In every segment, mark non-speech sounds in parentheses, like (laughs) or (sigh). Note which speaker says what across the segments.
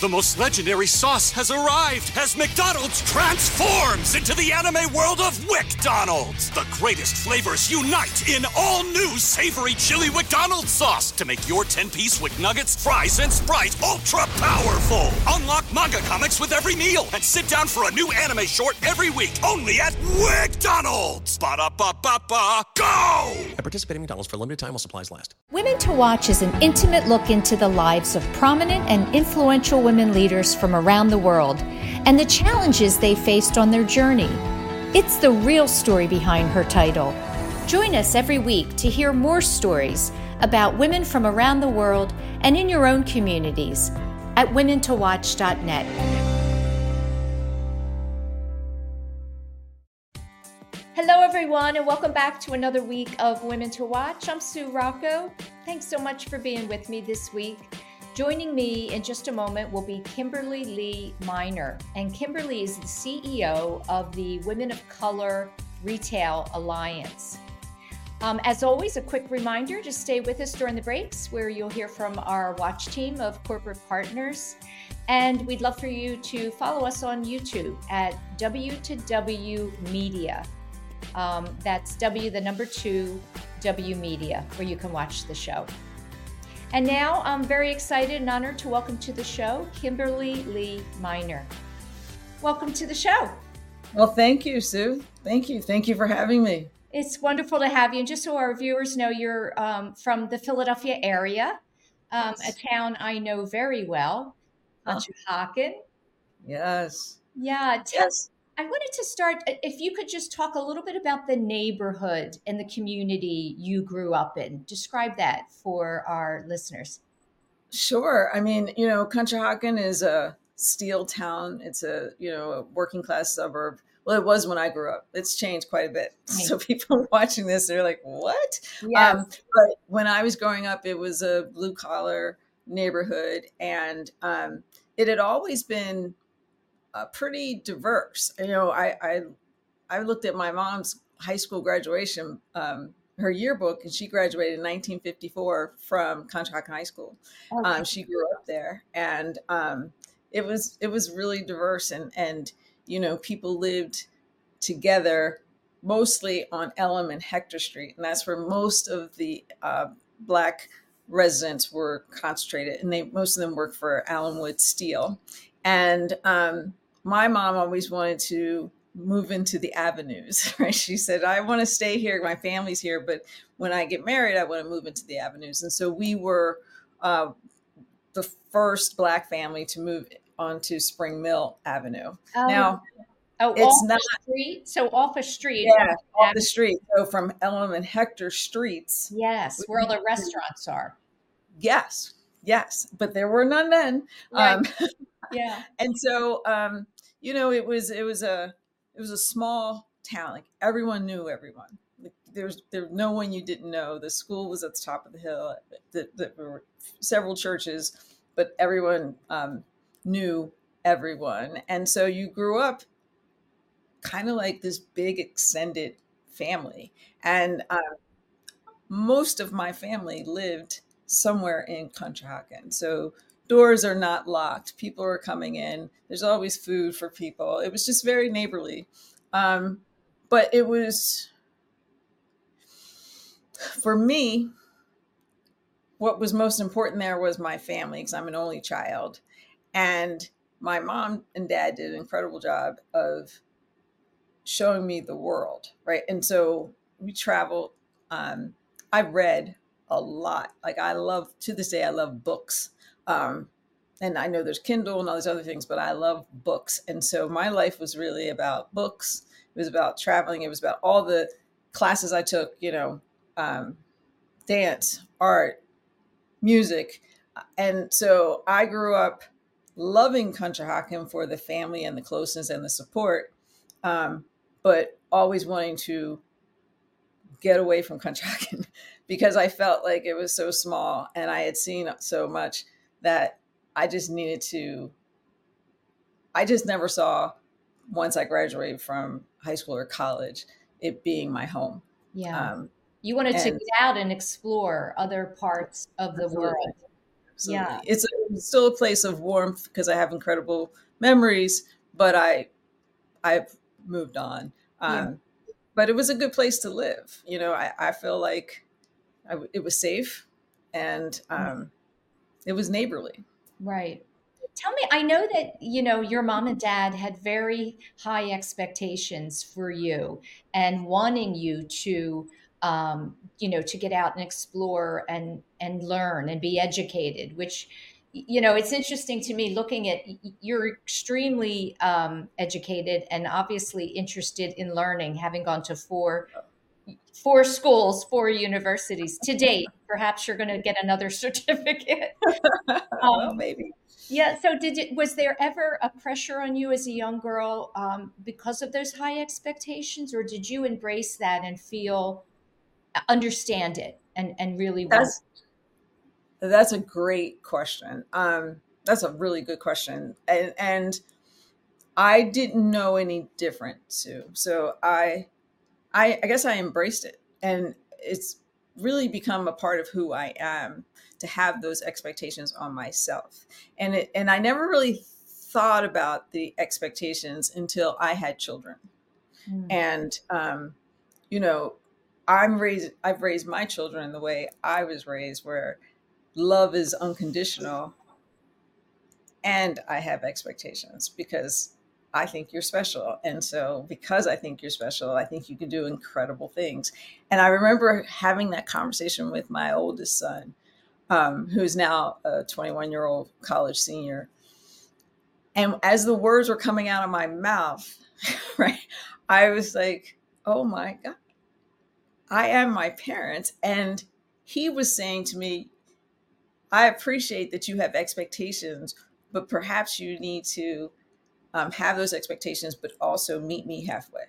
Speaker 1: The most legendary sauce has arrived as McDonald's transforms into the anime world of WcDonald's. The greatest flavors unite in all new savory chili McDonald's sauce to make your 10-piece Wick Nuggets, fries, and Sprite ultra powerful. Unlock manga comics with every meal and sit down for a new anime short every week only at WcDonald's. Ba-da-ba-ba-ba, go!
Speaker 2: At participating McDonald's for a limited time while supplies last.
Speaker 3: Women to Watch is an intimate look into the lives of prominent and influential women leaders from around the world and the challenges they faced on their journey. It's the real story behind her title. Join us every week to hear more stories about women from around the world and in your own communities at womentowatch.net. Hello, everyone, and welcome back to another week of Women to Watch. I'm Sue Rocco. Thanks so much for being with me this week. Joining me in just a moment will be Kimberly Lee Minor. And Kimberly is the CEO of the Women of Color Retail Alliance. Um, as always, a quick reminder to stay with us during the breaks where you'll hear from our watch team of corporate partners. And we'd love for you to follow us on YouTube at W2W Media. Um, that's W, the number two, W Media, where you can watch the show. And now I'm very excited and honored to welcome to the show Kimberly Lee Minor. Welcome to the show.
Speaker 4: Well, thank you, Sue. Thank you. Thank you for having me.
Speaker 3: It's wonderful to have you. And just so our viewers know, you're um, from the Philadelphia area, um, yes. a town I know very well, Conshohocken.
Speaker 4: Yes.
Speaker 3: Yeah. Tell, yes. I wanted to start, uh, if you could just talk a little bit about the neighborhood and the community you grew up in. Describe that for our listeners.
Speaker 4: Sure. I mean, you know, Conshohocken is a steel town. It's a, you know, a working class suburb. Well, it was when I grew up. It's changed quite a bit. (laughs) Right. So people watching this, they're like, what? Yes. Um, but when I was growing up, it was a blue collar neighborhood. And um, it had always been uh, pretty diverse. You know, I, I, I looked at my mom's high school graduation, um, her yearbook, and she graduated in 1954 from Conshohocken High School. Okay. Um, she grew up there, and um, it was it was really diverse, and and you know people lived together mostly on Elm and Hector Street, and that's where most of the uh, black residents were concentrated, and they most of them worked for Alan Wood Steel, and um, my mom always wanted to move into the avenues, (laughs) right? She said, I want to stay here. My family's here, but when I get married, I want to move into the avenues. And so we were uh, the first Black family to move onto Spring Mill Avenue.
Speaker 3: Oh.
Speaker 4: Now,
Speaker 3: Oh, it's not street. So off a street.
Speaker 4: Yeah, off the street. So from Elm and Hector streets.
Speaker 3: Yes, where all the restaurants are.
Speaker 4: Yes, yes, but there were none then.
Speaker 3: Right. Um, (laughs) yeah.
Speaker 4: And so um, you know, it was it was a it was a small town. Like everyone knew everyone. Like, there's there no one you didn't know. The school was at the top of the hill. There, there were several churches, but everyone um, knew everyone, and so you grew up kind of like this big extended family. And uh, most of my family lived somewhere in Conshohocken. So doors are not locked. People are coming in. There's always food for people. It was just very neighborly. Um, but it was, for me, what was most important there was my family because I'm an only child. And my mom and dad did an incredible job of showing me the world, right? And so we traveled. Um, I read a lot. Like I love to this day, I love books. Um, and I know there's Kindle and all these other things, but I love books. And so my life was really about books. It was about traveling. It was about all the classes I took, you know, um, dance, art, music. And so I grew up loving Conshohocken for the family and the closeness and the support, um, but always wanting to get away from Conshohocken (laughs) because I felt like it was so small and I had seen so much that I just needed to, I just never saw once I graduated from high school or college it being my home.
Speaker 3: Yeah. Um, You wanted and, to get out and explore other parts of the absolutely. world.
Speaker 4: Absolutely. Yeah. It's, a, it's still a place of warmth because I have incredible memories, but I I've moved on. Um, yeah. But it was a good place to live. You know, I, I feel like I, it was safe and um, it was neighborly.
Speaker 3: Right. Tell me, I know that, you know, your mom and dad had very high expectations for you and wanting you to, um, you know, to get out and explore and, and learn and be educated, which, you know, it's interesting to me looking at you're extremely um, educated and obviously interested in learning, having gone to four four schools, four universities to date. Perhaps you're going to get another (laughs) certificate. (laughs)
Speaker 4: Um, maybe.
Speaker 3: Yeah. So, did it? Was there ever a pressure on you as a young girl um, because of those high expectations, or did you embrace that and feel, understand it, and and really?
Speaker 4: That's that's a great question. Um, that's a really good question, and and I didn't know any different too. So I, I, I guess I embraced it, and it's really become a part of who I am to have those expectations on myself. And it, and I never really thought about the expectations until I had children. Mm. And um, you know, I'm raised I've raised my children the way I was raised where love is unconditional and I have expectations because I think you're special. And so, because I think you're special, I think you can do incredible things. And I remember having that conversation with my oldest son um, who's now a 21 year old college senior. And as the words were coming out of my mouth, (laughs) right, I was like, oh my God, I am my parents. And he was saying to me, I appreciate that you have expectations, but perhaps you need to um, have those expectations, but also meet me halfway.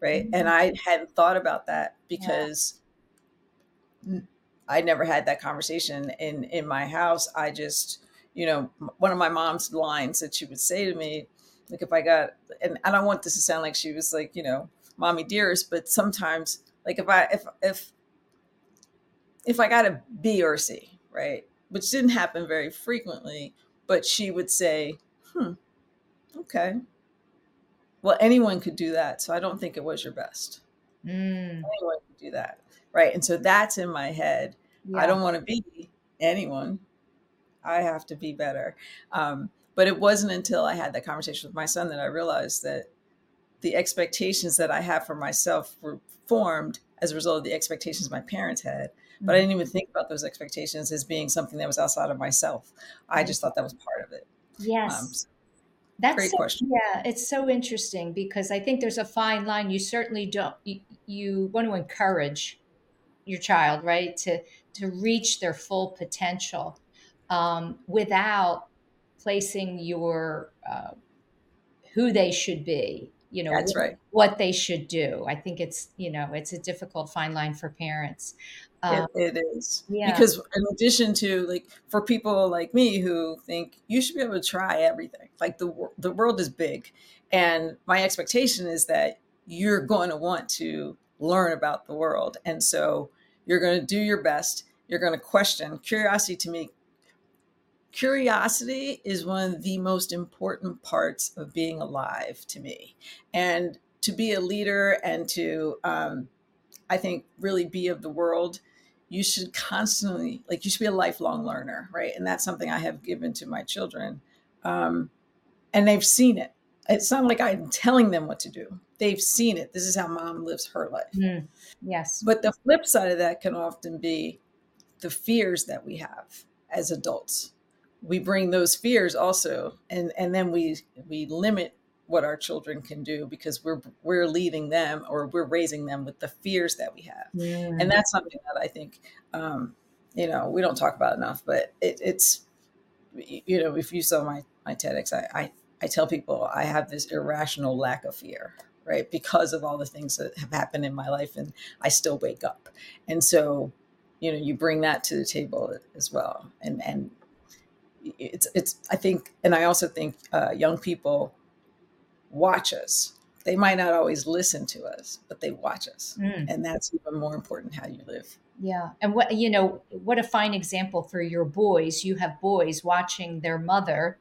Speaker 4: Right. Mm-hmm. And I hadn't thought about that because yeah. I never had that conversation in in my house. I just, you know, one of my mom's lines that she would say to me, like if I got, and I don't want this to sound like she was like, you know, mommy dearest, but sometimes, like if I if if if I got a B or a C, right, which didn't happen very frequently, but she would say, hmm, okay. Well, anyone could do that, so I don't think it was your best. Mm. Anyone could do that right and so that's in my head yeah. i don't want to be anyone i have to be better um, but it wasn't until i had that conversation with my son that i realized that the expectations that i have for myself were formed as a result of the expectations my parents had but i mm-hmm. didn't even think about those expectations as being something that was outside of myself i just thought that was part of it
Speaker 3: yes um, so that's great so, question yeah it's so interesting because i think there's a fine line you certainly don't you, you want to encourage your child, right, to to reach their full potential um, without placing your uh, who they should be. You know,
Speaker 4: that's right.
Speaker 3: What they should do. I think it's you know it's a difficult fine line for parents.
Speaker 4: Um, it, it is yeah. because in addition to like for people like me who think you should be able to try everything, like the the world is big, and my expectation is that you're going to want to learn about the world, and so you're going to do your best. You're going to question. Curiosity to me, curiosity is one of the most important parts of being alive to me. And to be a leader and to, um, I think, really be of the world, you should constantly, like, you should be a lifelong learner, right? And that's something I have given to my children. Um, and they've seen it. It's not like I'm telling them what to do they've seen it. This is how mom lives her life. Mm,
Speaker 3: yes.
Speaker 4: But the flip side of that can often be the fears that we have as adults. We bring those fears also, and and then we we limit what our children can do because we're we're leading them or we're raising them with the fears that we have, mm. and that's something that I think um, you know we don't talk about enough. But it, it's you know if you saw my my TEDx, I, I I tell people I have this irrational lack of fear right? Because of all the things that have happened in my life and I still wake up. And so, you know, you bring that to the table as well. And, and it's, it's, I think, and I also think uh, young people watch us they might not always listen to us, but they watch us. Mm. And that's even more important how you live.
Speaker 3: Yeah. And what, you know, what a fine example for your boys. You have boys watching their mother,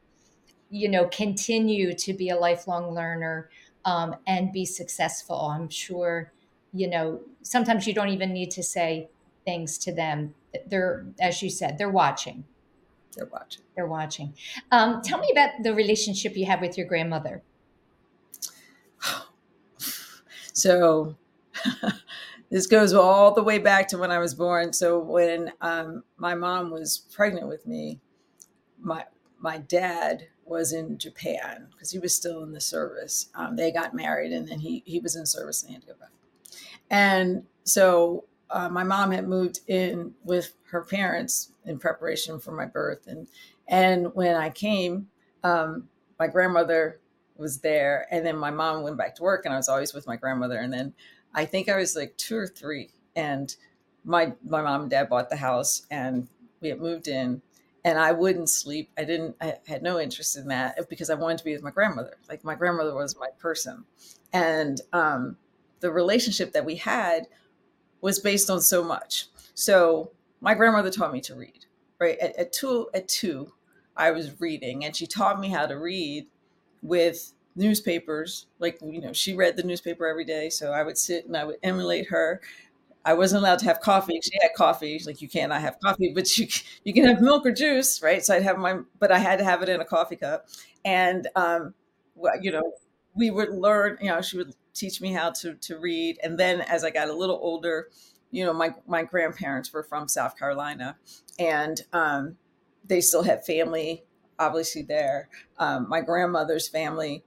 Speaker 3: you know, continue to be a lifelong learner um, and be successful. I'm sure, you know, sometimes you don't even need to say things to them. They're, as you said, they're watching.
Speaker 4: They're watching.
Speaker 3: They're watching. Um, tell me about the relationship you have with your grandmother.
Speaker 4: So (laughs) this goes all the way back to when I was born. So when um, my mom was pregnant with me, my my dad was in Japan because he was still in the service. Um, they got married, and then he he was in service and he had to go back. And so uh, my mom had moved in with her parents in preparation for my birth, and and when I came, um, my grandmother was there. And then my mom went back to work and I was always with my grandmother. And then I think I was like two or three. And my my mom and dad bought the house and we had moved in and I wouldn't sleep. I didn't I had no interest in that because I wanted to be with my grandmother. Like my grandmother was my person. And um the relationship that we had was based on so much. So my grandmother taught me to read. Right. At, at two at two, I was reading and she taught me how to read with newspapers. Like, you know, she read the newspaper every day. So I would sit and I would emulate her. I wasn't allowed to have coffee. She had coffee. Like you cannot have coffee, but you you can have milk or juice, right? So I'd have my, but I had to have it in a coffee cup. And um, well, you know, we would learn. You know, she would teach me how to to read. And then as I got a little older, you know, my my grandparents were from South Carolina, and um, they still had family obviously there. Um, my grandmother's family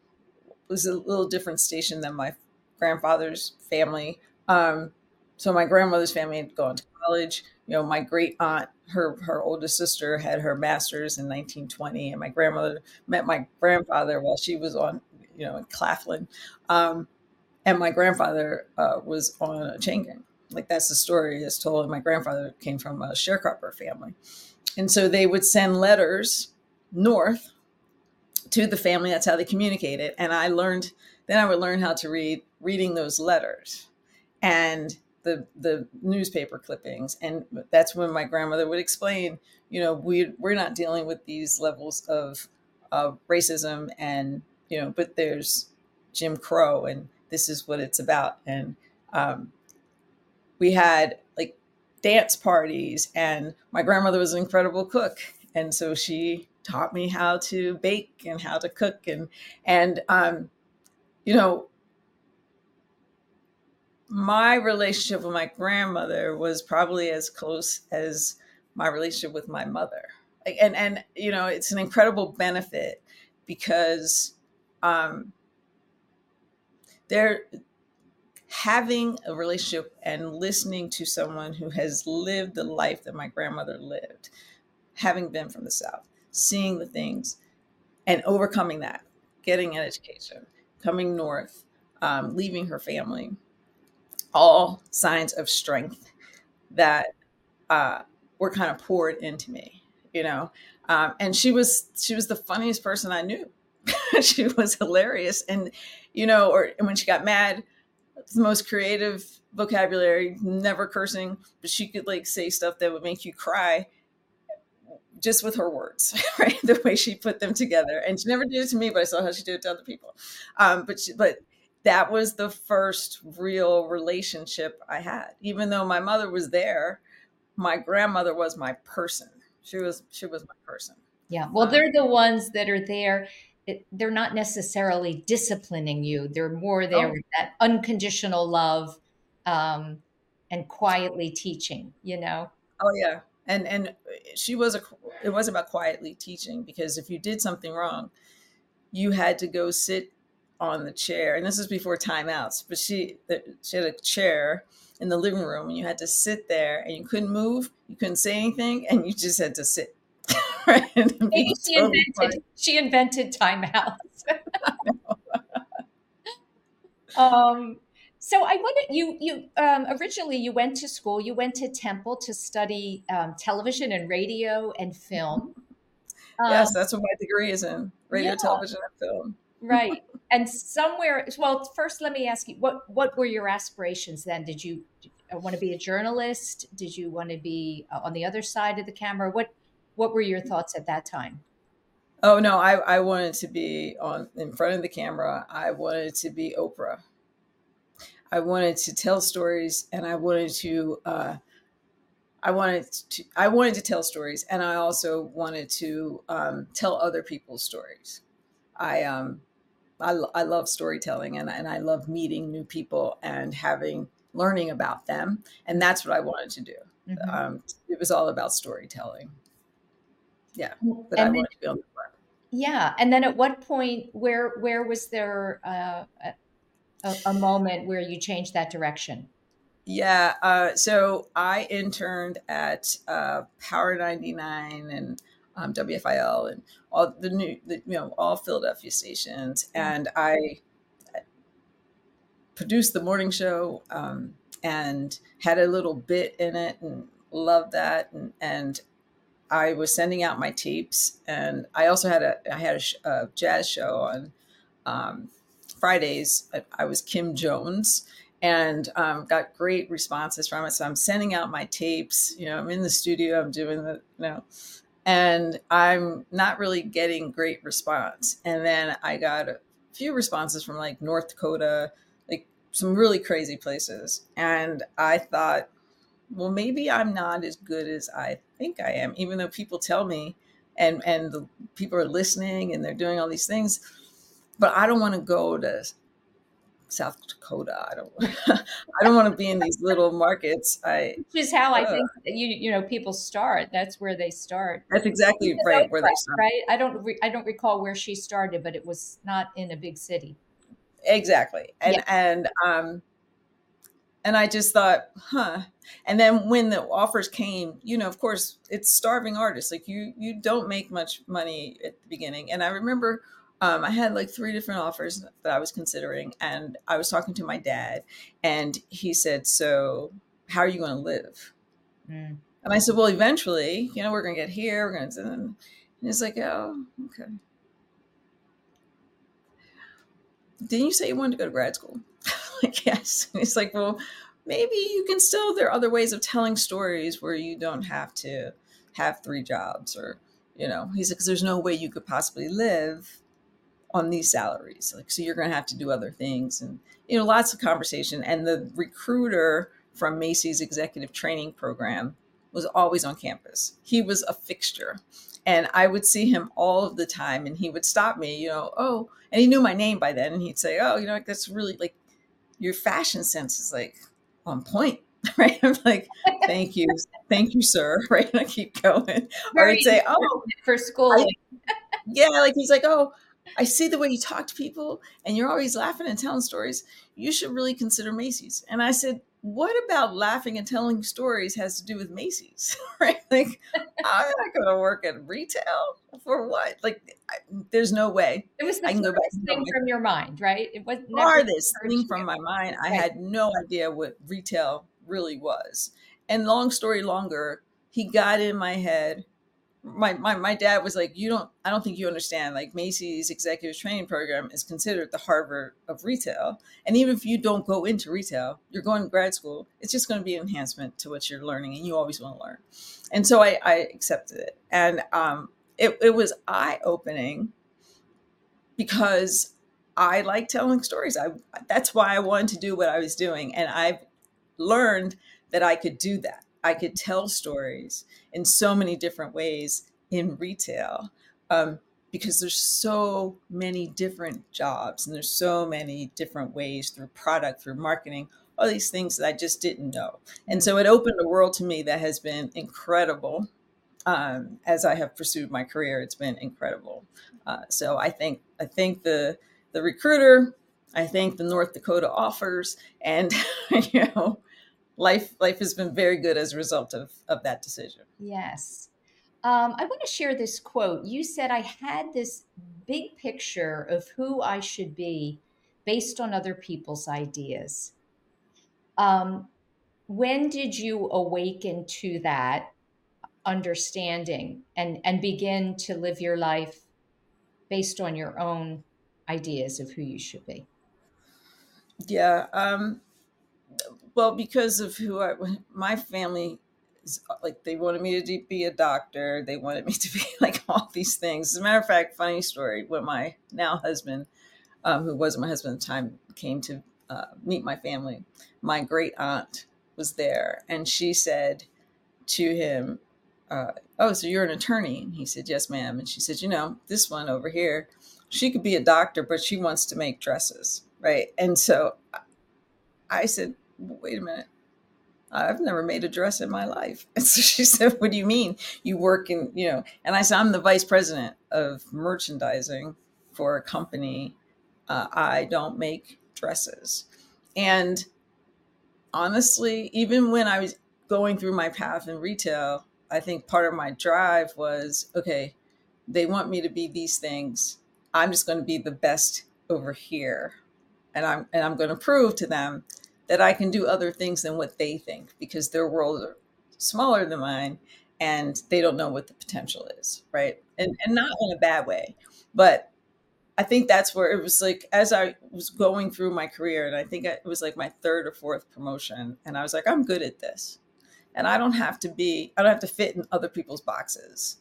Speaker 4: was a little different station than my grandfather's family. Um, so my grandmother's family had gone to college. You know, my great aunt, her her oldest sister, had her master's in 1920, and my grandmother met my grandfather while she was on, you know, in Claflin, um, and my grandfather uh, was on a chain gang. Like that's the story is told. my grandfather came from a sharecropper family, and so they would send letters north to the family. That's how they communicated. And I learned, then I would learn how to read, reading those letters and the, the newspaper clippings. And that's when my grandmother would explain, you know, we, we're not dealing with these levels of, of racism and, you know, but there's Jim Crow and this is what it's about. And um, we had like dance parties and my grandmother was an incredible cook. And so she taught me how to bake and how to cook and and um, you know my relationship with my grandmother was probably as close as my relationship with my mother. And and you know it's an incredible benefit because um they're having a relationship and listening to someone who has lived the life that my grandmother lived having been from the south seeing the things and overcoming that, getting an education, coming north, um, leaving her family, all signs of strength that uh, were kind of poured into me, you know. Um, and she was she was the funniest person I knew. (laughs) she was hilarious, and you know, or when she got mad, the most creative vocabulary, never cursing, but she could like say stuff that would make you cry just with her words, (laughs) right? The way she put them together. And she never did it to me, but I saw how she did it to other people. Um, but she, but that was the first real relationship I had. Even though my mother was there, my grandmother was my person. She was she was my person.
Speaker 3: Yeah. Well, um, they're the ones that are there. It, they're not necessarily disciplining you. They're more there oh. with that unconditional love um, and quietly teaching. You know.
Speaker 4: Oh yeah, and and she was a it was about quietly teaching because if you did something wrong you had to go sit on the chair. And this is before timeouts but she she had a chair in the living room and you had to sit there and you couldn't move you couldn't say anything and you just had to sit. (laughs)
Speaker 3: Right? Maybe she invented she invented timeouts (laughs) um so I wanted you. You um, originally you went to school. You went to Temple to study um, television and radio and film. (laughs)
Speaker 4: yes, um, that's what my degree is in: radio, yeah. television, and film.
Speaker 3: right. (laughs) and somewhere, well, first, let me ask you what what were your aspirations then? Did you want to be a journalist? Did you want to be uh, on the other side of the camera? What what were your thoughts at that time?
Speaker 4: Oh no, I, I wanted to be on in front of the camera. I wanted to be Oprah. I wanted to tell stories, and I wanted to. Uh, I wanted to. I wanted to tell stories, and I also wanted to um, tell other people's stories. I um, I, I love storytelling, and and I love meeting new people and having learning about them, and that's what I wanted to do. Mm-hmm. Um, it was all about storytelling. Yeah, but and I wanted to be on the.
Speaker 3: Yeah, and then at what point, where where was there uh, a, a moment where you changed that direction?
Speaker 4: Yeah, uh, so I interned at uh, Power 99 and um, WFIL and all the new, the, you know, all Philadelphia stations, mm-hmm. and I produced the morning show um, and had a little bit in it and loved that and, and I was sending out my tapes and I also had a I had a, a jazz show on um, Fridays. I was Kim Jones and um, got great responses from it. So I'm sending out my tapes. You know, I'm in the studio. I'm doing the you know, and I'm not really getting great response. And then I got a few responses from like North Dakota, like some really crazy places. And I thought, well, maybe I'm not as good as I think I am, even though people tell me and and the people are listening and they're doing all these things. But I don't want to go to South Dakota. I don't. (laughs) I don't want to be in these little markets. I
Speaker 3: which is how uh, I think you you know people start. That's where they start.
Speaker 4: That's exactly right where they start.
Speaker 3: Right. I don't. Re, I don't recall where she started, but it was not in a big city
Speaker 4: exactly and yeah. and um and i just thought huh and then when the offers came you know of course it's starving artists like you you don't make much money at the beginning and i remember um, i had like three different offers that i was considering and i was talking to my dad and he said so how are you going to live mm. and i said well eventually you know we're going to get here we're going to and he's like oh okay didn't you say you wanted to go to grad school? (laughs) like, yes. And it's like, well, maybe you can still, there are other ways of telling stories where you don't have to have three jobs or, you know, he said, because there's no way you could possibly live on these salaries. Like, so you're going to have to do other things. And, you know, lots of conversation. And the recruiter from Macy's executive training program was always on campus. He was a fixture. And I would see him all of the time and he would stop me, you know, oh, and he knew my name by then and he'd say oh you know that's really like your fashion sense is like on point (laughs) right i'm like thank you thank you sir (laughs) right and i keep going Very or i'd say oh
Speaker 3: for school I,
Speaker 4: yeah like he's like oh i see the way you talk to people and you're always laughing and telling stories you should really consider macy's and i said what about laughing and telling stories has to do with Macy's, (laughs) right? Like, I'm not going to work at retail for what? Like, I, there's no way.
Speaker 3: It was the I can go back thing from your mind, right? It was
Speaker 4: farthest thing from my mind. Right. I had no idea what retail really was. And long story longer, he got in my head my, my my dad was like, you don't, I don't think you understand. Like Macy's executive training program is considered the Harvard of retail, and even if you don't go into retail, you're going to grad school. It's just going to be an enhancement to what you're learning, and you always want to learn. And so I, I accepted it, and um, it it was eye opening because I like telling stories. I that's why I wanted to do what I was doing, and I've learned that I could do that. I could tell stories in so many different ways in retail um, because there's so many different jobs and there's so many different ways through product, through marketing, all these things that I just didn't know. And so it opened a world to me that has been incredible. Um, as I have pursued my career, it's been incredible. Uh, so I think I think the the recruiter, I think the North Dakota offers, and (laughs) you know life life has been very good as a result of of that decision.
Speaker 3: Yes. Um, I want to share this quote. You said I had this big picture of who I should be based on other people's ideas. Um, when did you awaken to that understanding and and begin to live your life based on your own ideas of who you should be?
Speaker 4: Yeah. Um, well, because of who I, my family is like, they wanted me to be a doctor. They wanted me (laughs) to be like all these things. As a matter of fact, funny story, when my now husband, um, who wasn't my husband at the time, came to uh, meet my family, my great aunt was there and she said to him, uh, Oh, so you're an attorney? And he said, Yes, ma'am. And she said, You know, this one over here, she could be a doctor, but she wants to make dresses. Right. And so I said, Wait a minute. I've never made a dress in my life. And (laughs) so she said, What do you mean? You work in, you know, and I said, I'm the vice president of merchandising for a company. Uh, I don't make dresses. And honestly, even when I was going through my path in retail, I think part of my drive was okay, they want me to be these things. I'm just going to be the best over here. And I'm and I'm going to prove to them that I can do other things than what they think because their worlds are smaller than mine and they don't know what the potential is, right? And and not in a bad way. But I think that's where it was like as I was going through my career, and I think it was like my third or fourth promotion, and I was like, I'm good at this, and I don't have to be, I don't have to fit in other people's boxes.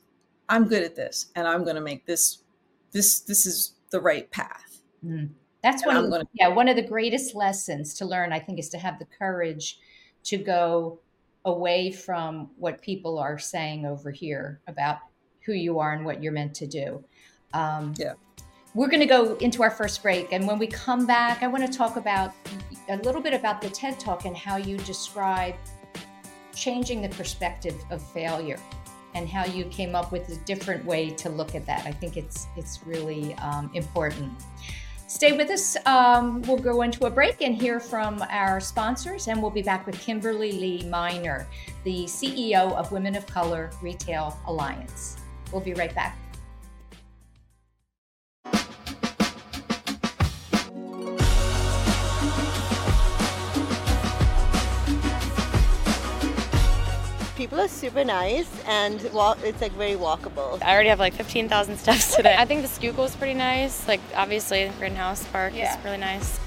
Speaker 4: I'm good at this, and I'm going to make this, this, this is the right path.
Speaker 3: Mm. That's and one, of, gonna- yeah, one of the greatest lessons to learn. I think is to have the courage to go away from what people are saying over here about who you are and what you're meant to do. Um,
Speaker 4: yeah
Speaker 3: we're going to go into our first break. And when we come back, I want to talk about a little bit about the TED Talk and how you describe changing the perspective of failure and how you came up with a different way to look at that. I think it's it's really um, important. Stay with us. Um, we'll go into a break and hear from our sponsors, and we'll be back with Kimberly Lee Minor, the CEO of Women of Color Retail Alliance. We'll be right back.
Speaker 5: People are super nice and well, it's like very walkable.
Speaker 6: I already have like 15,000 (laughs) steps today. I think the Schuylkill is pretty nice. Like obviously Rittenhouse Park yeah. is really nice.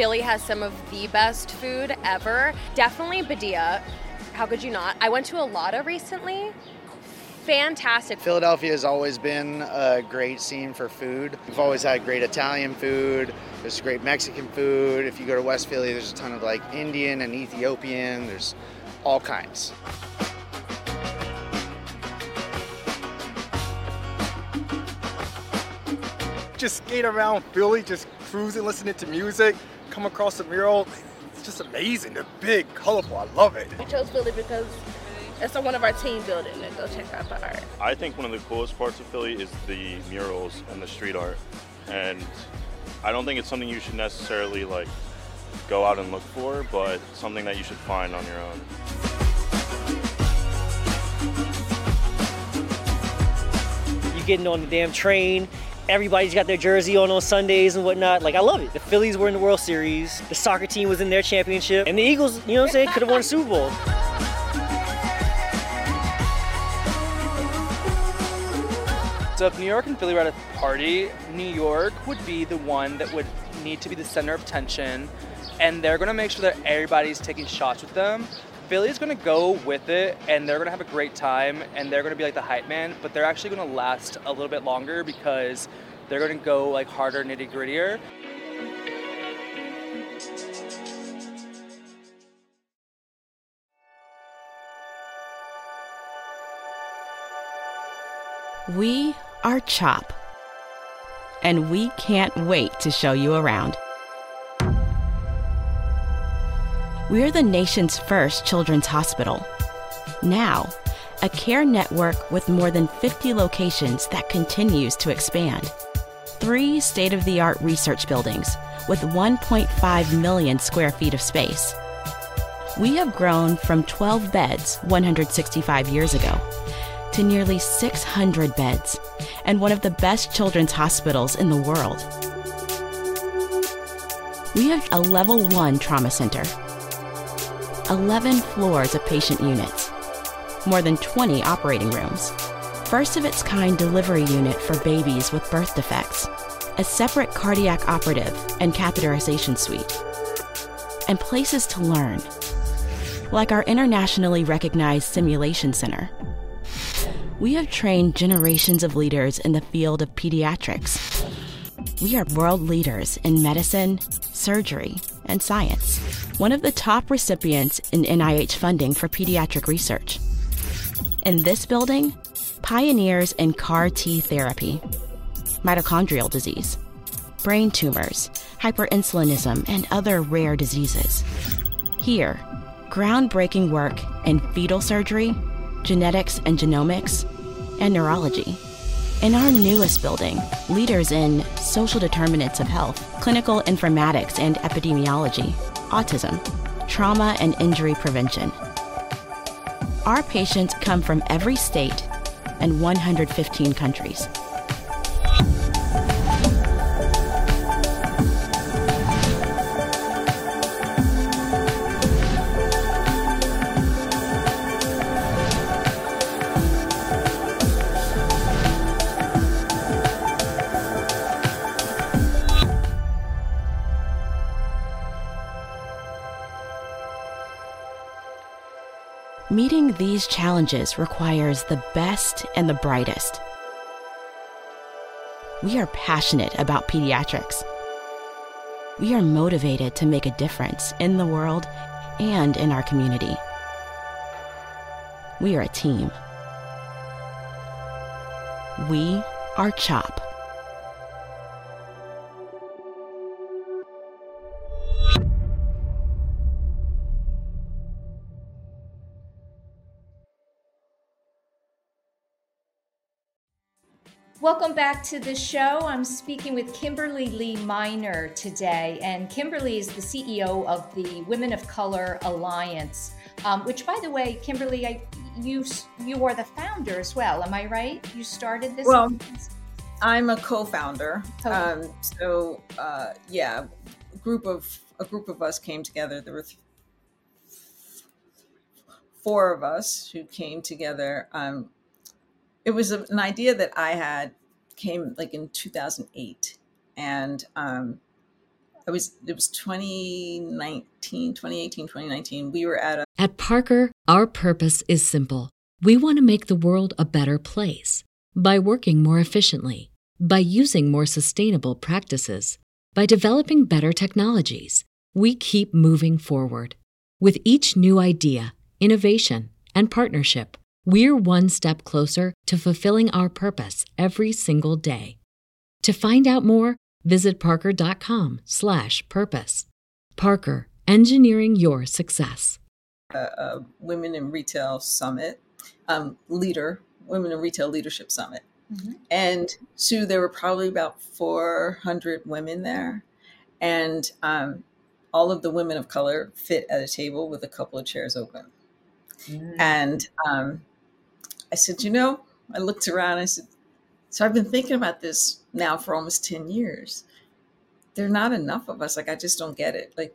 Speaker 7: Philly has some of the best food ever. Definitely Badia. How could you not? I went to a Lotta recently. Fantastic.
Speaker 8: Philadelphia has always been a great scene for food. We've always had great Italian food. There's great Mexican food. If you go to West Philly, there's a ton of like Indian and Ethiopian. There's all kinds.
Speaker 9: Just skate around Philly, just cruising, listening to music come across a mural. It's just amazing. They're big, colorful. I love it.
Speaker 10: We chose Philly because it's one of our team building and go check out the art.
Speaker 11: I think one of the coolest parts of Philly is the murals and the street art. And I don't think it's something you should necessarily like go out and look for, but something that you should find on your own.
Speaker 12: You're getting on the damn train, everybody's got their jersey on on Sundays and whatnot. Like, I love it. The Phillies were in the World Series, the soccer team was in their championship, and the Eagles, you know what I'm saying, could have won a Super Bowl.
Speaker 13: So if New York and Philly were at a party, New York would be the one that would need to be the center of attention, and they're gonna make sure that everybody's taking shots with them. Philly's gonna go with it and they're gonna have a great time and they're gonna be like the hype man, but they're actually gonna last a little bit longer because they're gonna go like harder, nitty grittier.
Speaker 14: We are CHOP, and we can't wait to show you around. We're the nation's first children's hospital. Now, a care network with more than 50 locations that continues to expand. Three state of the art research buildings with 1.5 million square feet of space. We have grown from 12 beds 165 years ago to nearly 600 beds and one of the best children's hospitals in the world. We have a level one trauma center, 11 floors of patient units, more than 20 operating rooms, first of its kind delivery unit for babies with birth defects, a separate cardiac operative and catheterization suite, and places to learn, like our internationally recognized simulation center. We have trained generations of leaders in the field of pediatrics. We are world leaders in medicine, surgery, and science. One of the top recipients in NIH funding for pediatric research. In this building, pioneers in CAR T therapy, mitochondrial disease, brain tumors, hyperinsulinism, and other rare diseases. Here, groundbreaking work in fetal surgery, genetics and genomics, and neurology. In our newest building, leaders in social determinants of health, clinical informatics and epidemiology, autism, trauma and injury prevention. Our patients come from every state and 115 countries. These challenges requires the best and the brightest. We are passionate about pediatrics. We are motivated to make a difference in the world and in our community. We are a team. We are CHOP.
Speaker 3: Welcome back to the show. I'm speaking with Kimberly Lee Minor today, and Kimberly is the CEO of the Women of Color Alliance. Um, which, by the way, Kimberly, I, you you are the founder as well. Am I right? You started this.
Speaker 4: Well, I'm a co-founder. Um, so uh, yeah, a group of a group of us came together. There were th- four of us who came together. Um, it was an idea that I had came like in 2008 and um I was it was 2019 2018 2019 we were at a
Speaker 15: At Parker, our purpose is simple. We want to make the world a better place by working more efficiently, by using more sustainable practices, by developing better technologies. We keep moving forward. With each new idea, innovation, and partnership, we're one step closer to fulfilling our purpose every single day. To find out more, visit parker.com/purpose. Parker, engineering your success.
Speaker 4: a, a women in retail summit um, leader women in retail leadership summit and Sue, there were probably about 400 women there. And um, all of the women of color fit at a table with a couple of chairs open. And um, I said, you know, I looked around. I said, so I've been thinking about this now for almost 10 years. There are not enough of us. Like, I just don't get it. Like,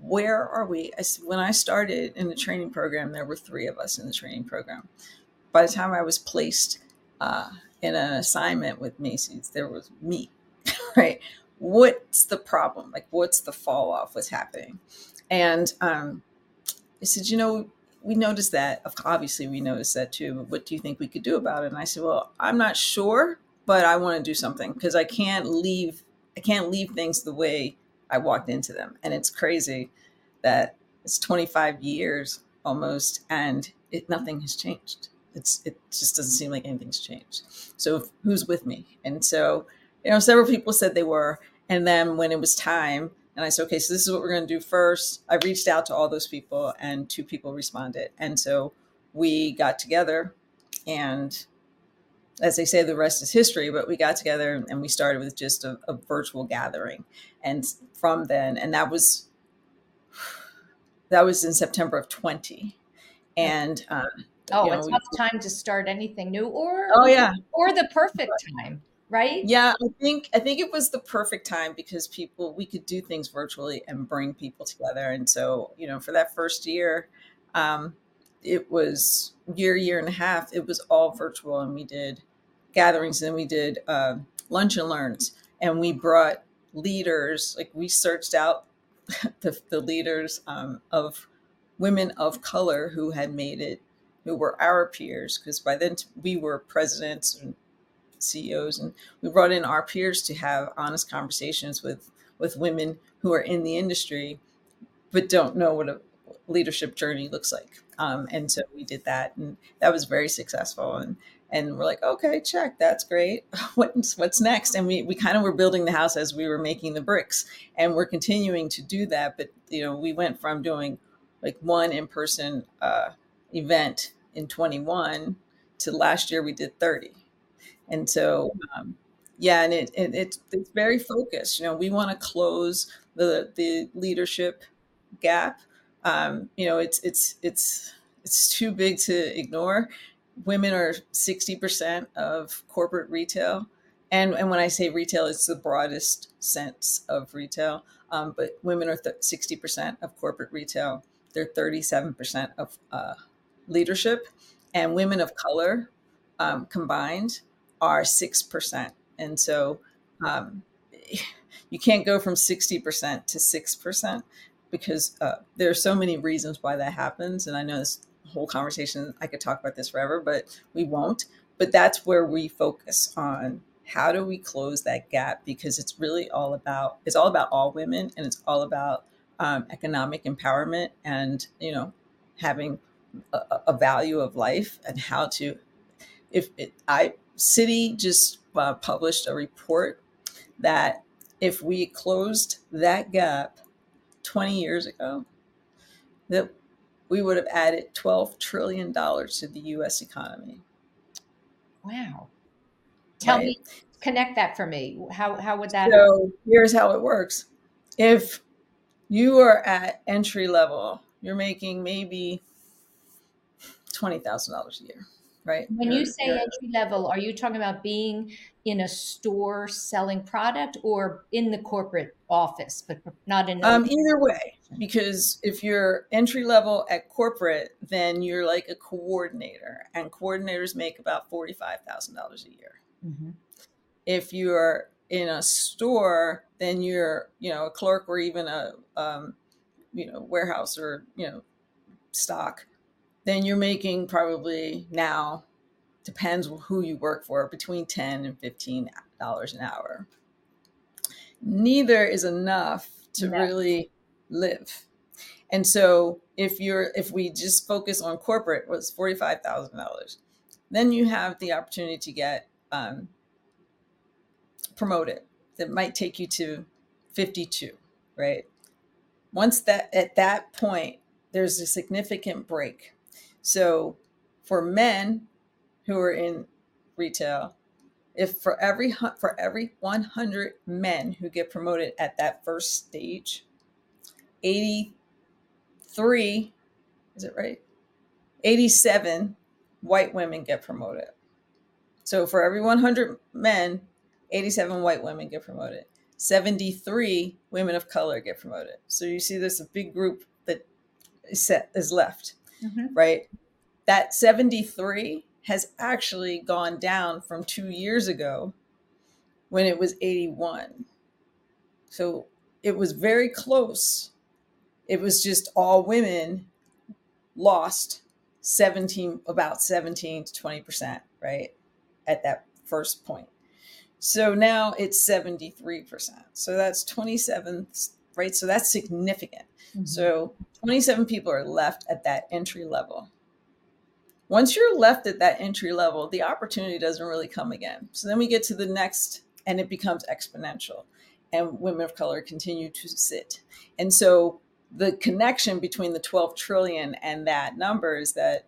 Speaker 4: where are we? I said, when I started in the training program, there were three of us in the training program. By the time I was placed uh, in an assignment with Macy's, there was me, (laughs) right? What's the problem? Like, what's the fall off? What's happening? And um, I said, you know, we noticed that. Obviously, we noticed that too. But what do you think we could do about it? And I said, well, I'm not sure, but I want to do something because I can't leave. I can't leave things the way I walked into them. And it's crazy that it's 25 years almost, and it nothing has changed. It's it just doesn't seem like anything's changed. So who's with me? And so you know, several people said they were. And then when it was time, and I said, okay, so this is what we're going to do first. I reached out to all those people, and two people responded. And so we got together, and as they say, the rest is history. But we got together and we started with just a, a virtual gathering, and from then, and that was that was in September of 20, and uh,
Speaker 3: Oh,
Speaker 4: you know,
Speaker 3: tough time to start anything new, or
Speaker 4: Oh, yeah.
Speaker 3: or the perfect time, right?
Speaker 4: Yeah, I think I think it was the perfect time because people we could do things virtually and bring people together. And so, you know, for that first year, um, it was year, year and a half, it was all virtual and we did gatherings and we did uh, lunch and learns and we brought leaders, like we searched out (laughs) the, the leaders um, of women of color who had made it, who were our peers, because by then we were presidents and CEOs, and we brought in our peers to have honest conversations with with women who are in the industry but don't know what a leadership journey looks like. Um, and so we did that, and that was very successful. And and we're like, okay, check, that's great. (laughs) What's what's next? And we we kind of were building the house as we were making the bricks, and we're continuing to do that. But you know, we went from doing like one in person uh, event in 21 to last year we did 30 and so, um, yeah, and it, it, it's it's very focused. You know, we want to close the the leadership gap. Um, you know, it's it's it's it's too big to ignore. Women are sixty percent of corporate retail, and and when I say retail, it's the broadest sense of retail. Um, but women are sixty percent of corporate retail. They're thirty seven percent of uh, leadership, and women of color um, combined are 6%. And so um, (laughs) you can't go from 60% to 6% because uh, there are so many reasons why that happens. And I know this whole conversation, I could talk about this forever, but we won't. But that's where we focus on how do we close that gap because it's really all about it's all about all women and it's all about um, economic empowerment and you know having a, a value of life and how to if it, I Citi just uh, published a report that if we closed that gap 20 years ago, that we would have added 12 trillion dollars to the U.S. economy.
Speaker 3: Wow! Tell
Speaker 4: Right?
Speaker 3: me, connect that for me. How how would that?
Speaker 4: So here's how it works: if you are at entry level, you're making maybe twenty thousand dollars a year, right?
Speaker 3: When
Speaker 4: You're-
Speaker 3: you say entry level, are you talking about being in a store selling product or in the corporate office, but not in?
Speaker 4: Um, either way, because if you're entry level at corporate, then you're like a coordinator, and coordinators make about forty five thousand dollars a year.
Speaker 3: Mhm.
Speaker 4: If you're in a store, then you're you know a clerk or even a um, you know warehouse or you know stock. Then you're making probably now depends who you work for between ten and fifteen dollars an hour neither is enough to
Speaker 3: No.
Speaker 4: really live. And so if you're if we just focus on corporate was forty five thousand dollars, then you have the opportunity to get um, promoted. That might take you to fifty two, right? Once that at that point, there's a significant break. So for men who are in retail, if for every for every 100 men who get promoted at that first stage 83 is it right? 87 white women get promoted. So for every 100 men 87 white women get promoted. 73 women of color get promoted. So you see there's a big group that is set is left
Speaker 3: Mhm.
Speaker 4: right? That 73 has actually gone down from two years ago when it was 81. So it was very close. It was just all women lost 17, about 17 to 20%, right? At that first point. So now it's 73%. So that's 27, right? So that's significant. So 27 people are left at that entry level. Once you're left at that entry level, the opportunity doesn't really come again. So then we get to the next, and it becomes exponential, and women of color continue to sit. And so the connection between the 12 trillion and that number is that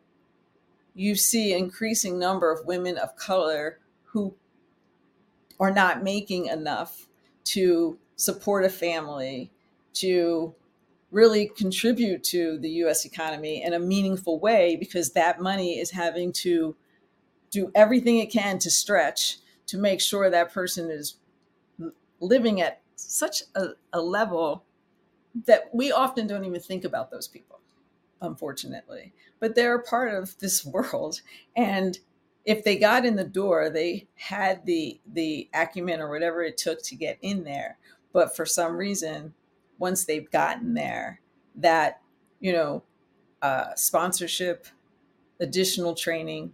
Speaker 4: you see increasing number of women of color who are not making enough to support a family, to really contribute to the US economy in a meaningful way because that money is having to do everything it can to stretch to make sure that person is living at such a, a level that we often don't even think about those people, unfortunately. But they're part of this (laughs) world. And if they got in the door, they had the the acumen or whatever it took to get in there. But for some reason, once they've gotten there, that you know, uh, sponsorship, additional training,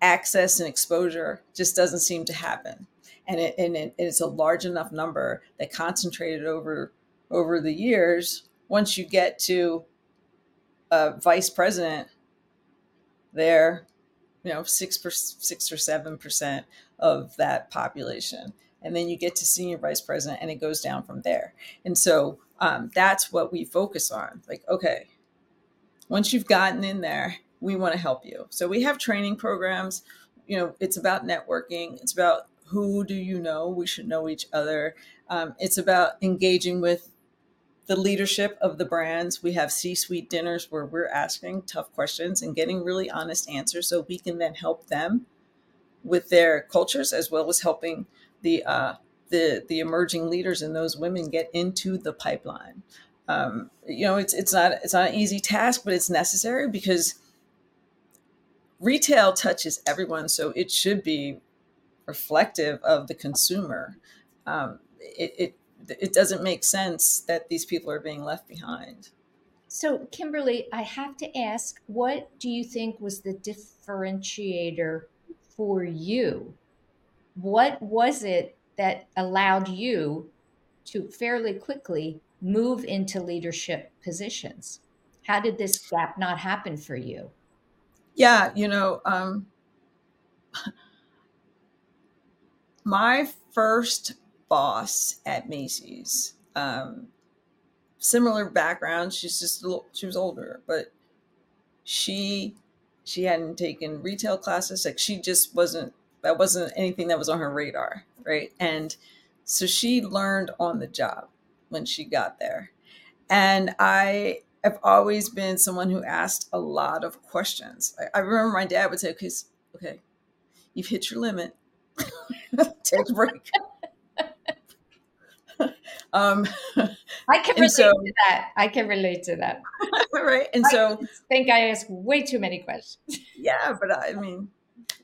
Speaker 4: access, and exposure just doesn't seem to happen. And, it, and it, it's a large enough number that concentrated over over the years. Once you get to a vice president, there you know six per, six or seven percent of that population and then you get to senior vice president and it goes down from there and so um, that's what we focus on. Like okay once you've gotten in there we want to help you. So we have training programs you know it's about networking it's about who do you know we should know each other. Um, it's about engaging with the leadership of the brands. We have C suite dinners where we're asking tough questions and getting really honest answers so we can then help them with their cultures as well as helping the uh, the the emerging leaders and those women get into the pipeline. Um, you know, it's it's not it's not an easy task, but it's necessary because retail touches everyone, so it should be reflective of the consumer. Um, it, it it doesn't make sense that these people are being left behind.
Speaker 3: So, Kimberly, I have to ask, what do you think was the differentiator for you? What was it that allowed you to fairly quickly move into leadership positions? How did this gap not happen for you?
Speaker 4: Yeah, you know, um, (laughs) my first boss at Macy's. Um, similar background. She's just she was older, but she she hadn't taken retail classes. Like she just wasn't that wasn't anything that was on her radar, right? And so she learned on the job when she got there. And I have always been someone who asked a lot of questions. I, I remember my dad would say, "Okay, okay, you've hit your limit. (laughs) Take a break." (laughs)
Speaker 3: um, I can relate so, to that. I can relate to that. (laughs)
Speaker 4: right. And
Speaker 3: I
Speaker 4: so I
Speaker 3: think I ask way too many questions.
Speaker 4: Yeah, but I mean,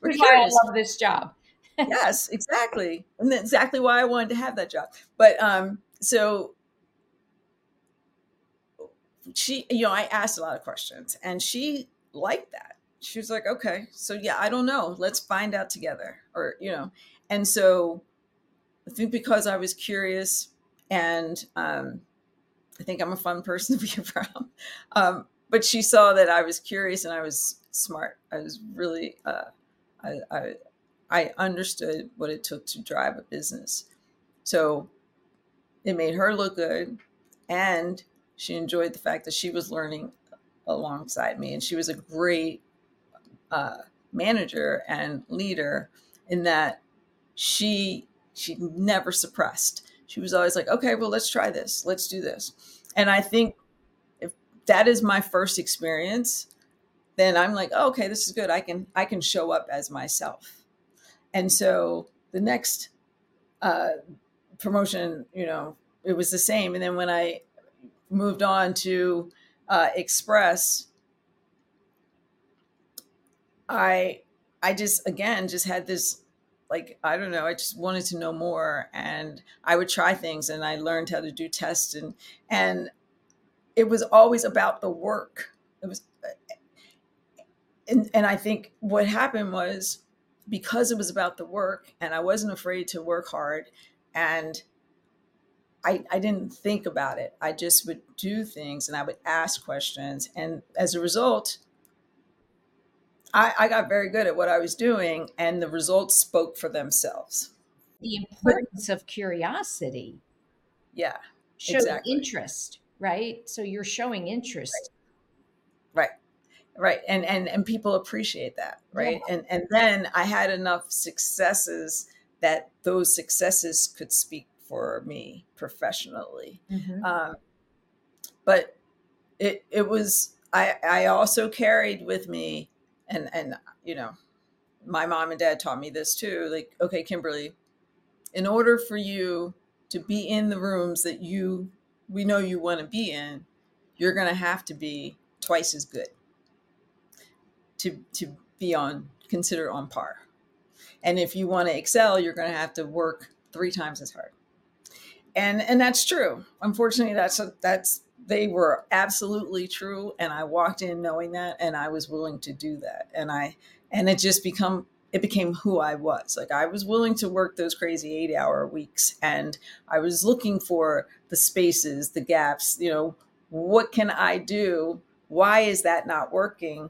Speaker 3: That's why I love this job. (laughs)
Speaker 4: yes, exactly. And that's exactly why I wanted to have that job. But um, so she, you know, I asked a lot of questions and she liked that. She was like, okay, so yeah, I don't know. Let's find out together. Or, you know, and so I think because I was curious and um, I think I'm a fun person (laughs) to be around. Um, but she saw that I was curious and I was smart. I was really, uh, I, I, understood what it took to drive a business. So it made her look good. And she enjoyed the fact that she was learning alongside me. And she was a great uh, manager and leader in that she she never suppressed. She was always like, okay, well, let's try this. Let's do this. And I think if that is my first experience, then I'm like, oh, okay, this is good. I can I can show up as myself. And so the next uh, promotion, you know, it was the same. And then when I moved on to uh, Express, I I just again just had this like i don't know i just wanted to know more and i would try things and i learned how to do tests and and it was always about the work it was and and i think what happened was because it was about the work and i wasn't afraid to work hard and I, I didn't think about it. I just would do things and I would ask questions. And as a result, I, I got very good at what I was doing, and the results spoke for themselves.
Speaker 3: The importance of curiosity.
Speaker 4: Yeah.
Speaker 3: Show exactly. interest, right? So you're showing interest.
Speaker 4: Right. Right. And and and people appreciate that, right? Yeah. And and then I had enough successes that those successes could speak for me professionally. Mm-hmm. Um, but it it was I I also carried with me and and you know my mom and dad taught me this too like okay Kimberly in order for you to be in the rooms that you we know you want to be in you're going to have to be twice as good to to be on consider on par. And if you want to excel you're going to have to work three times as hard. And and that's true. Unfortunately that's a, that's they were absolutely true and i walked in knowing that and i was willing to do that. And i and it just become it became who i was. Like i was willing to work those crazy eight hour weeks and i was looking for the spaces the gaps you know what can i do? Why is that not working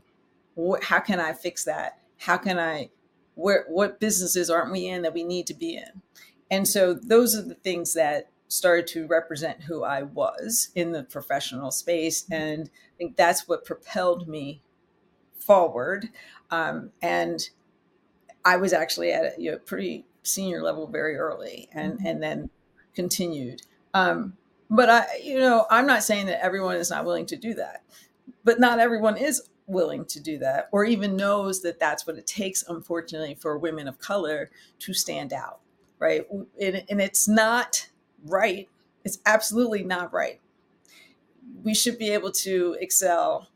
Speaker 4: what, how can i fix that how can i where what businesses aren't we in that we need to be in and so those are the things that started to represent who I was in the professional space. And I think that's what propelled me forward. Um, and I was actually at a you know, pretty senior level very early and, mm-hmm. and then continued. Um, but I, you know, I'm not saying that everyone is not willing to do that, but not everyone is willing to do that or even knows that that's what it takes, unfortunately, for women of color to stand out. Right. And, and it's not right. It's absolutely not right. We should be able to excel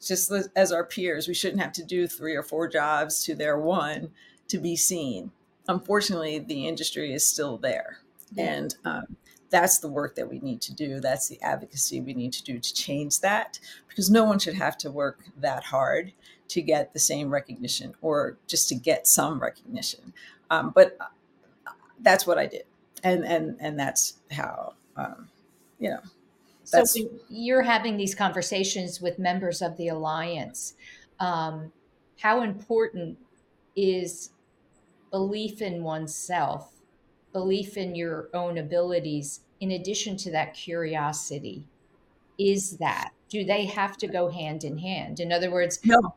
Speaker 4: just as our peers. We shouldn't have to do three or four jobs to their one to be seen. Unfortunately, the industry is still there. And um, that's the work that we need to do. That's the advocacy we need to do to change that because no one should have to work that hard to get the same recognition or just to get some recognition. Um, but uh, that's what I did and and and that's how um, you know.
Speaker 3: so you're having these conversations with members of the alliance. Um, how important is belief in oneself, belief in your own abilities, in addition to that curiosity? Is that do they have to go hand in hand? In other words,
Speaker 4: no.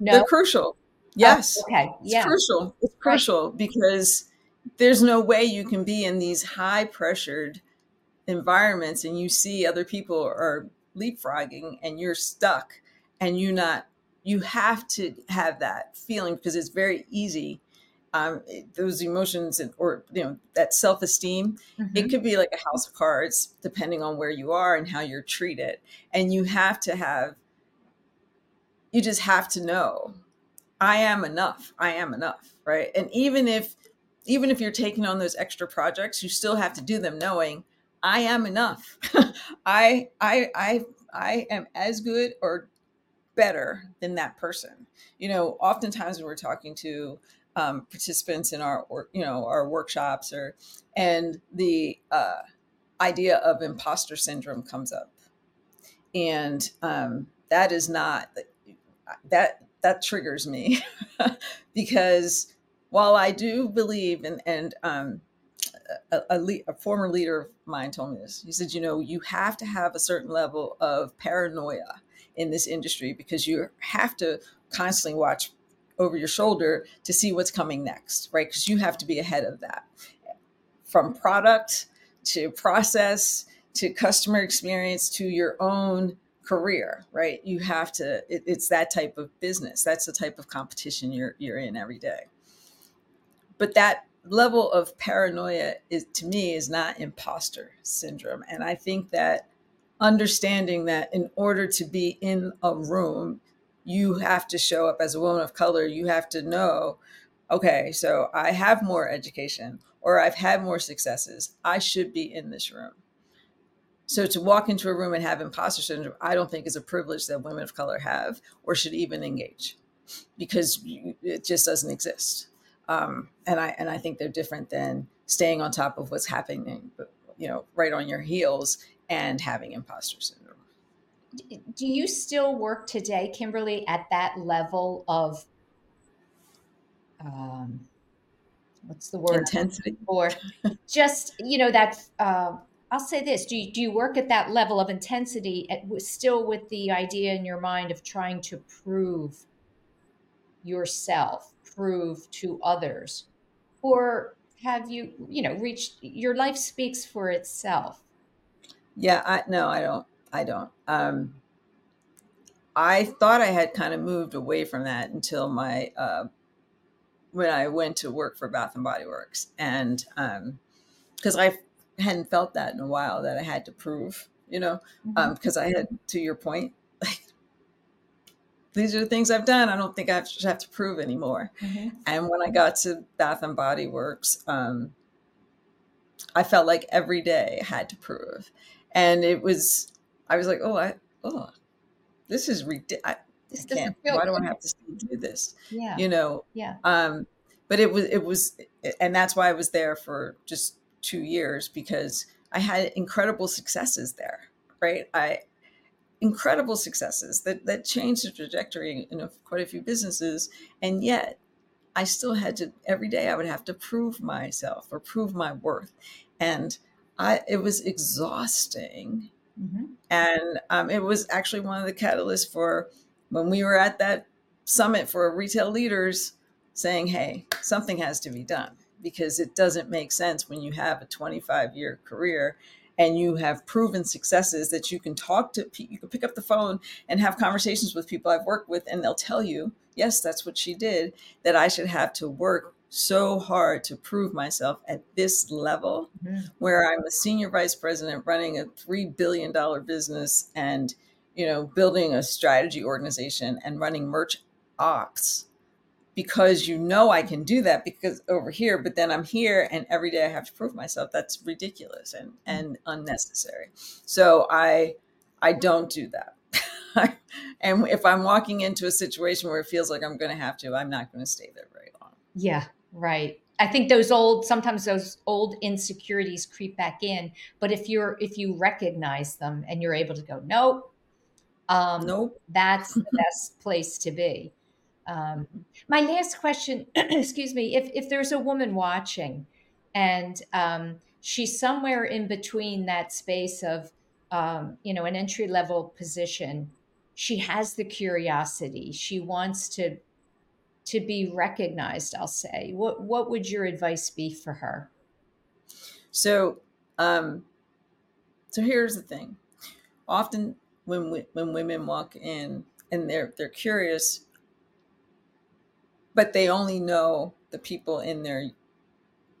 Speaker 4: No, they're crucial. Yes.
Speaker 3: Oh, okay.
Speaker 4: Yeah. It's crucial. It's crucial because there's no way you can be in these high pressured environments and you see other people are leapfrogging and you're stuck and you not you have to have that feeling because it's very easy um, those emotions and, or you know that self-esteem mm-hmm. it could be like a house of cards depending on where you are and how you're treated and you have to have you just have to know i am enough i am enough right and even if even if you're taking on those extra projects, you still have to do them knowing I am enough. (laughs) I I I I am as good or better than that person. You know, oftentimes when we're talking to um, participants in our or you know our workshops or and the uh, idea of imposter syndrome comes up, and um, that is not that that triggers me (laughs) because while I do believe, and and um, a, a, a, former leader of mine told me this. He said, you know, you have to have a certain level of paranoia in this industry because you have to constantly watch over your shoulder to see what's coming next, right? Because you have to be ahead of that, from product to process to customer experience to your own career, right? You have to. It, it's that type of business. That's the type of competition you're you're in every day but that level of paranoia is to me is not imposter syndrome and i think that understanding that in order to be in a room you have to show up as a woman of color you have to know okay so i have more education or i've had more successes i should be in this room so to walk into a room and have imposter syndrome i don't think is a privilege that women of color have or should even engage because it just doesn't exist um, and I and I think they're different than staying on top of what's happening, you know, right on your heels and having imposter syndrome.
Speaker 3: Do you still work today, Kimberly, at that level of um, what's the word
Speaker 4: intensity
Speaker 3: or just you know that uh, I'll say this: do you, do you work at that level of intensity, at, still with the idea in your mind of trying to prove yourself? prove to others? Or have you, you know, reached your life speaks for itself?
Speaker 4: Yeah, I no, I don't. I don't. Um, I thought I had kind of moved away from that until my uh, when I went to work for Bath and Body Works, and because um, I hadn't felt that in a while that I had to prove, you know, because
Speaker 3: Mm-hmm.
Speaker 4: um, I had to your point, like these are the things I've done. I don't think I have to prove anymore.
Speaker 3: Mhm.
Speaker 4: And when I got to Bath and Body Works, um, I felt like every day I had to prove, and it was I was like, oh, I oh, this is ridiculous.
Speaker 3: This
Speaker 4: I
Speaker 3: doesn't
Speaker 4: can't.
Speaker 3: feel
Speaker 4: Why do I have to still do this?
Speaker 3: Yeah.
Speaker 4: You know.
Speaker 3: Yeah.
Speaker 4: Um, but it was it was, and that's why I was there for just two years because I had incredible successes there. Right. I incredible successes that that changed the trajectory in a, quite a few businesses, and yet I still had to every day I would have to prove myself or prove my worth, and I it was exhausting
Speaker 3: Mhm.
Speaker 4: and um, it was actually one of the catalysts for when we were at that summit for retail leaders saying, hey, something has to be done because it doesn't make sense when you have a 25 year career and you have proven successes that you can talk to you can pick up the phone and have conversations with people I've worked with and they'll tell you yes that's what she did that I should have to work so hard to prove myself at this level
Speaker 3: Mhm.
Speaker 4: where I'm a senior vice president running a 3 billion dollar business and you know building a strategy organization and running merch ops because you know I can do that because over here, but then I'm here and every day I have to prove myself. That's ridiculous and, and unnecessary. So I I don't do that. (laughs) and if I'm walking into a situation where it feels like I'm gonna have to, I'm not gonna stay there very long.
Speaker 3: Yeah, right. I think those old sometimes those old insecurities creep back in, but if you're if you recognize them and you're able to go, nope, um,
Speaker 4: nope,
Speaker 3: that's the (laughs) best place to be. Um, my last question, (clears throat) excuse me, if if there's a woman watching, and um, she's somewhere in between that space of um, you know an entry level position, she has the curiosity, she wants to to be recognized i'll say what what would your advice be for her
Speaker 4: So, um, so here's the thing. Often, when we, when women walk in and they're they're curious, but they only know the people in their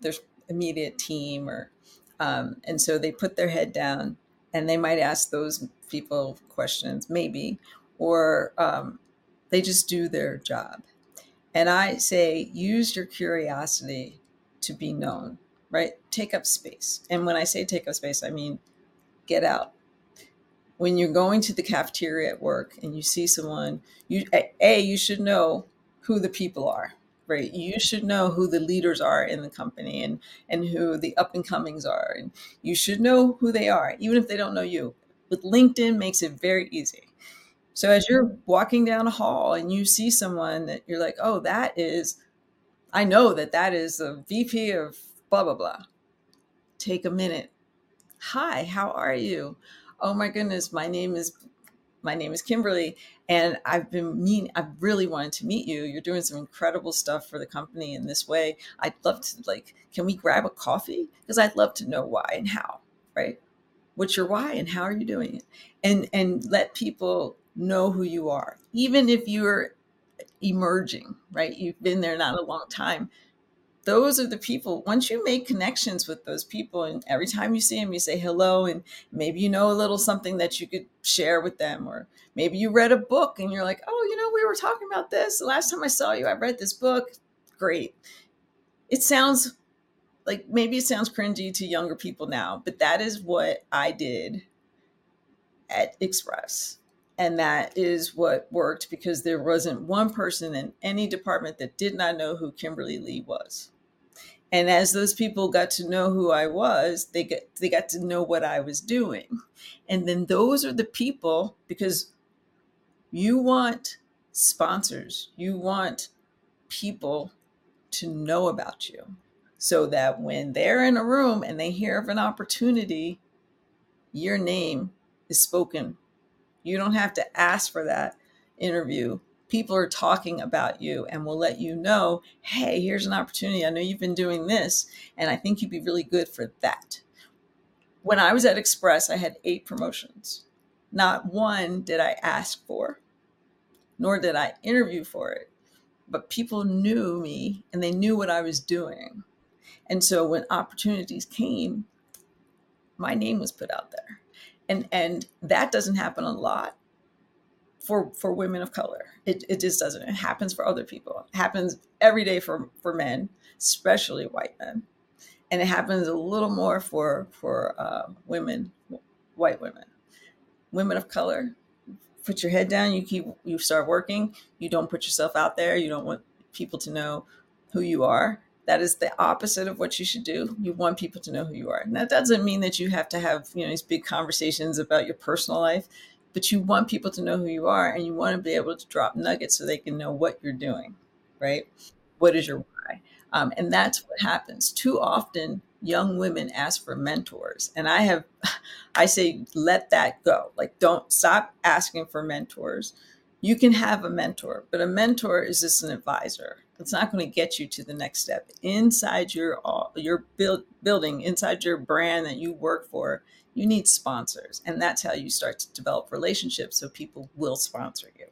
Speaker 4: their immediate team, or um, and so they put their head down and they might ask those people questions, maybe, or um, they just do their job. And I say, use your curiosity to be known right? Take up space. And when I say take up space, I mean get out. When you're going to the cafeteria at work and you see someone, you a you should know who the people are, right? You should know who the leaders are in the company and and who the up and comings are, and you should know who they are, even if they don't know you. But LinkedIn makes it very easy. So as you're walking down a hall and you see someone that you're like, oh, that is, I know that that is the VP of blah blah blah. Take a minute. Hi how are you? Oh my goodness my name is my name is kimberly and i've been mean i've really wanted to meet you. You're doing some incredible stuff for the company in this way. I'd love to like can we grab a coffee? Because i'd love to know why and how right? What's your why and how are you doing it? And and let people know who you are even if you're emerging right? You've been there not a long time. Those are the people once you make connections with those people and every time you see them you say hello and maybe you know a little something that you could share with them or maybe you read a book and you're like oh you know we were talking about this. The last time i saw you i read this book. Great. It sounds like maybe it sounds cringy to younger people now but that is what i did at express and that is what worked because there wasn't one person in any department that did not know who kimberly lee was and as those people got to know who I was, they get they got to know what I was doing. And then those are the people because you want sponsors, you want people to know about you so that when they're in a room and they hear of an opportunity, your name is spoken. You don't have to ask for that interview people are talking about you and will let you know hey here's an opportunity i know you've been doing this and i think you'd be really good for that when i was at express i had eight promotions Not one did I ask for, nor did I interview for it, but people knew me and they knew what I was doing. And so when opportunities came, my name was put out there. And and that doesn't happen a lot for for women of color. It, it just doesn't. It happens for other people. It happens every day for for men, especially white men, and it happens a little more for for uh, women, white women, women of color. Put your head down. You keep. You start working. You don't put yourself out there. You don't want people to know who you are. That is the opposite of what you should do. You want people to know who you are. And that doesn't mean that you have to have you know these big conversations about your personal life but you want people to know who you are and you want to be able to drop nuggets so they can know what you're doing, right? What is your why? Um, and that's what happens. Too often, young women ask for mentors. And I have, (laughs) I say, let that go. Like, don't stop asking for mentors. You can have a mentor, but a mentor is just an advisor. It's not going to get you to the next step. Inside your your build, building, inside your brand that you work for, you need sponsors and that's how you start to develop relationships so people will sponsor you.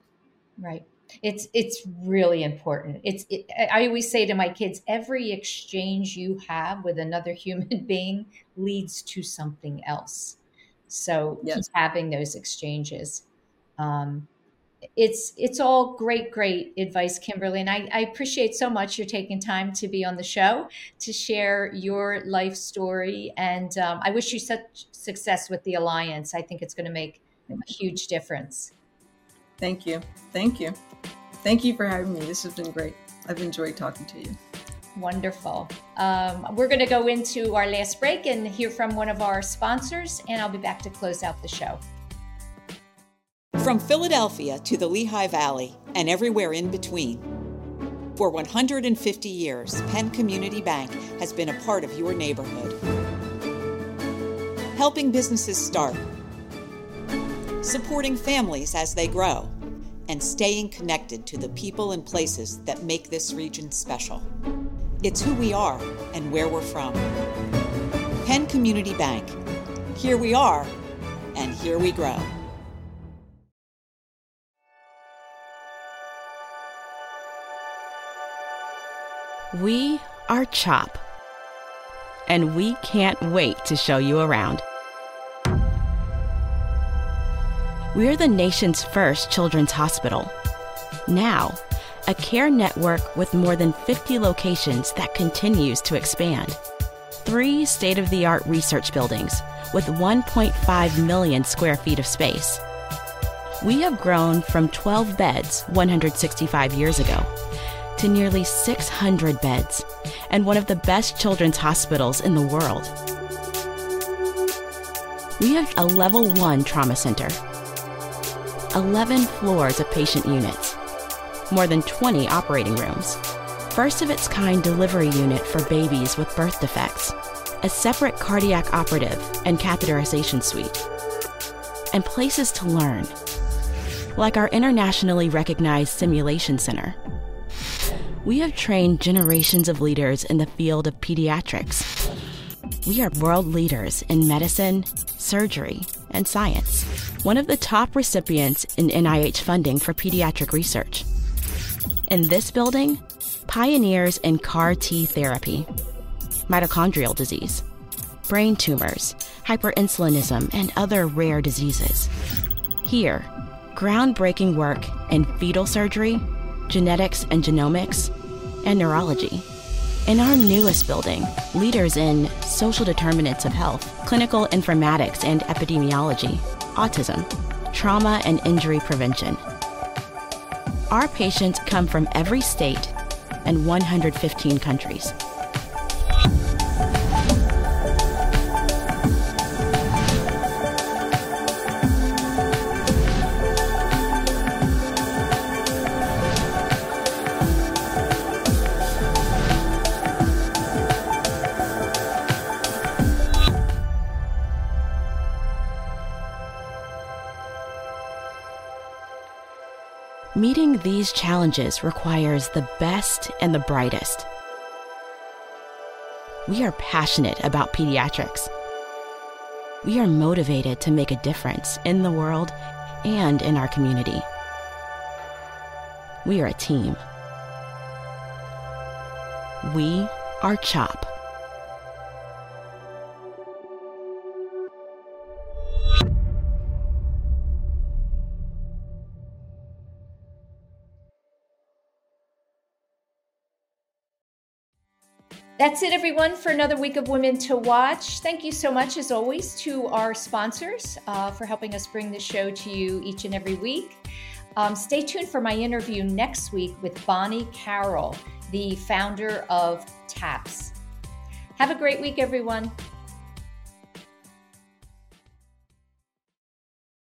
Speaker 3: Right. It's it's really important. It's it, i always say to my kids every exchange you have with another (laughs) human being leads to something else. So yes. keep having those exchanges. Um, it's it's all great great advice kimberly and I, I, appreciate so much you're taking time to be on the show to share your life story and um, i wish you such success with the alliance. I think it's going to make a huge difference.
Speaker 4: Thank you. Thank you. Thank you for having me. This has been great. I've enjoyed talking to you.
Speaker 3: Wonderful. Um, we're going to go into our last break and hear from one of our sponsors and i'll be back to close out the show
Speaker 16: from Philadelphia to the Lehigh Valley and everywhere in between. For 150 years, Penn Community Bank has been a part of your neighborhood. Helping businesses start, supporting families as they grow, and staying connected to the people and places that make this region special. It's who we are and where we're from. Penn Community Bank. Here we are, and here we grow.
Speaker 14: We are CHOP, and we can't wait to show you around. We're the nation's first children's hospital. Now, a care network with more than 50 locations that continues to expand. Three state of the art research buildings with 1.5 million square feet of space. We have grown from 12 beds 165 years ago to nearly 600 beds and one of the best children's hospitals in the world. We have a level 1 trauma center, 11 floors of patient units, more than 20 operating rooms, first of its kind delivery unit for babies with birth defects, a separate cardiac operative and catheterization suite, and places to learn, like our internationally recognized simulation center we have trained generations of leaders in the field of pediatrics. We are world leaders in medicine, surgery, and science. One of the top recipients in NIH funding for pediatric research. In this building, pioneers in CAR T therapy, mitochondrial disease, brain tumors, hyperinsulinism, and other rare diseases. Here, groundbreaking work in fetal surgery genetics and genomics, and neurology. In our newest building, leaders in social determinants of health, clinical informatics and epidemiology, autism, trauma and injury prevention. Our patients come from every state and 115 countries. These challenges requires the best and the brightest. We are passionate about pediatrics. we are motivated to make a difference in the world and in our community. We are a team. We are CHOP.
Speaker 3: That's it, everyone, for another week of Women to Watch. Thank you so much, as always, to our sponsors uh, for helping us bring the show to you each and every week. Um, stay tuned for my interview next week with Bonnie Carroll, the founder of TAPS. Have a great week, everyone.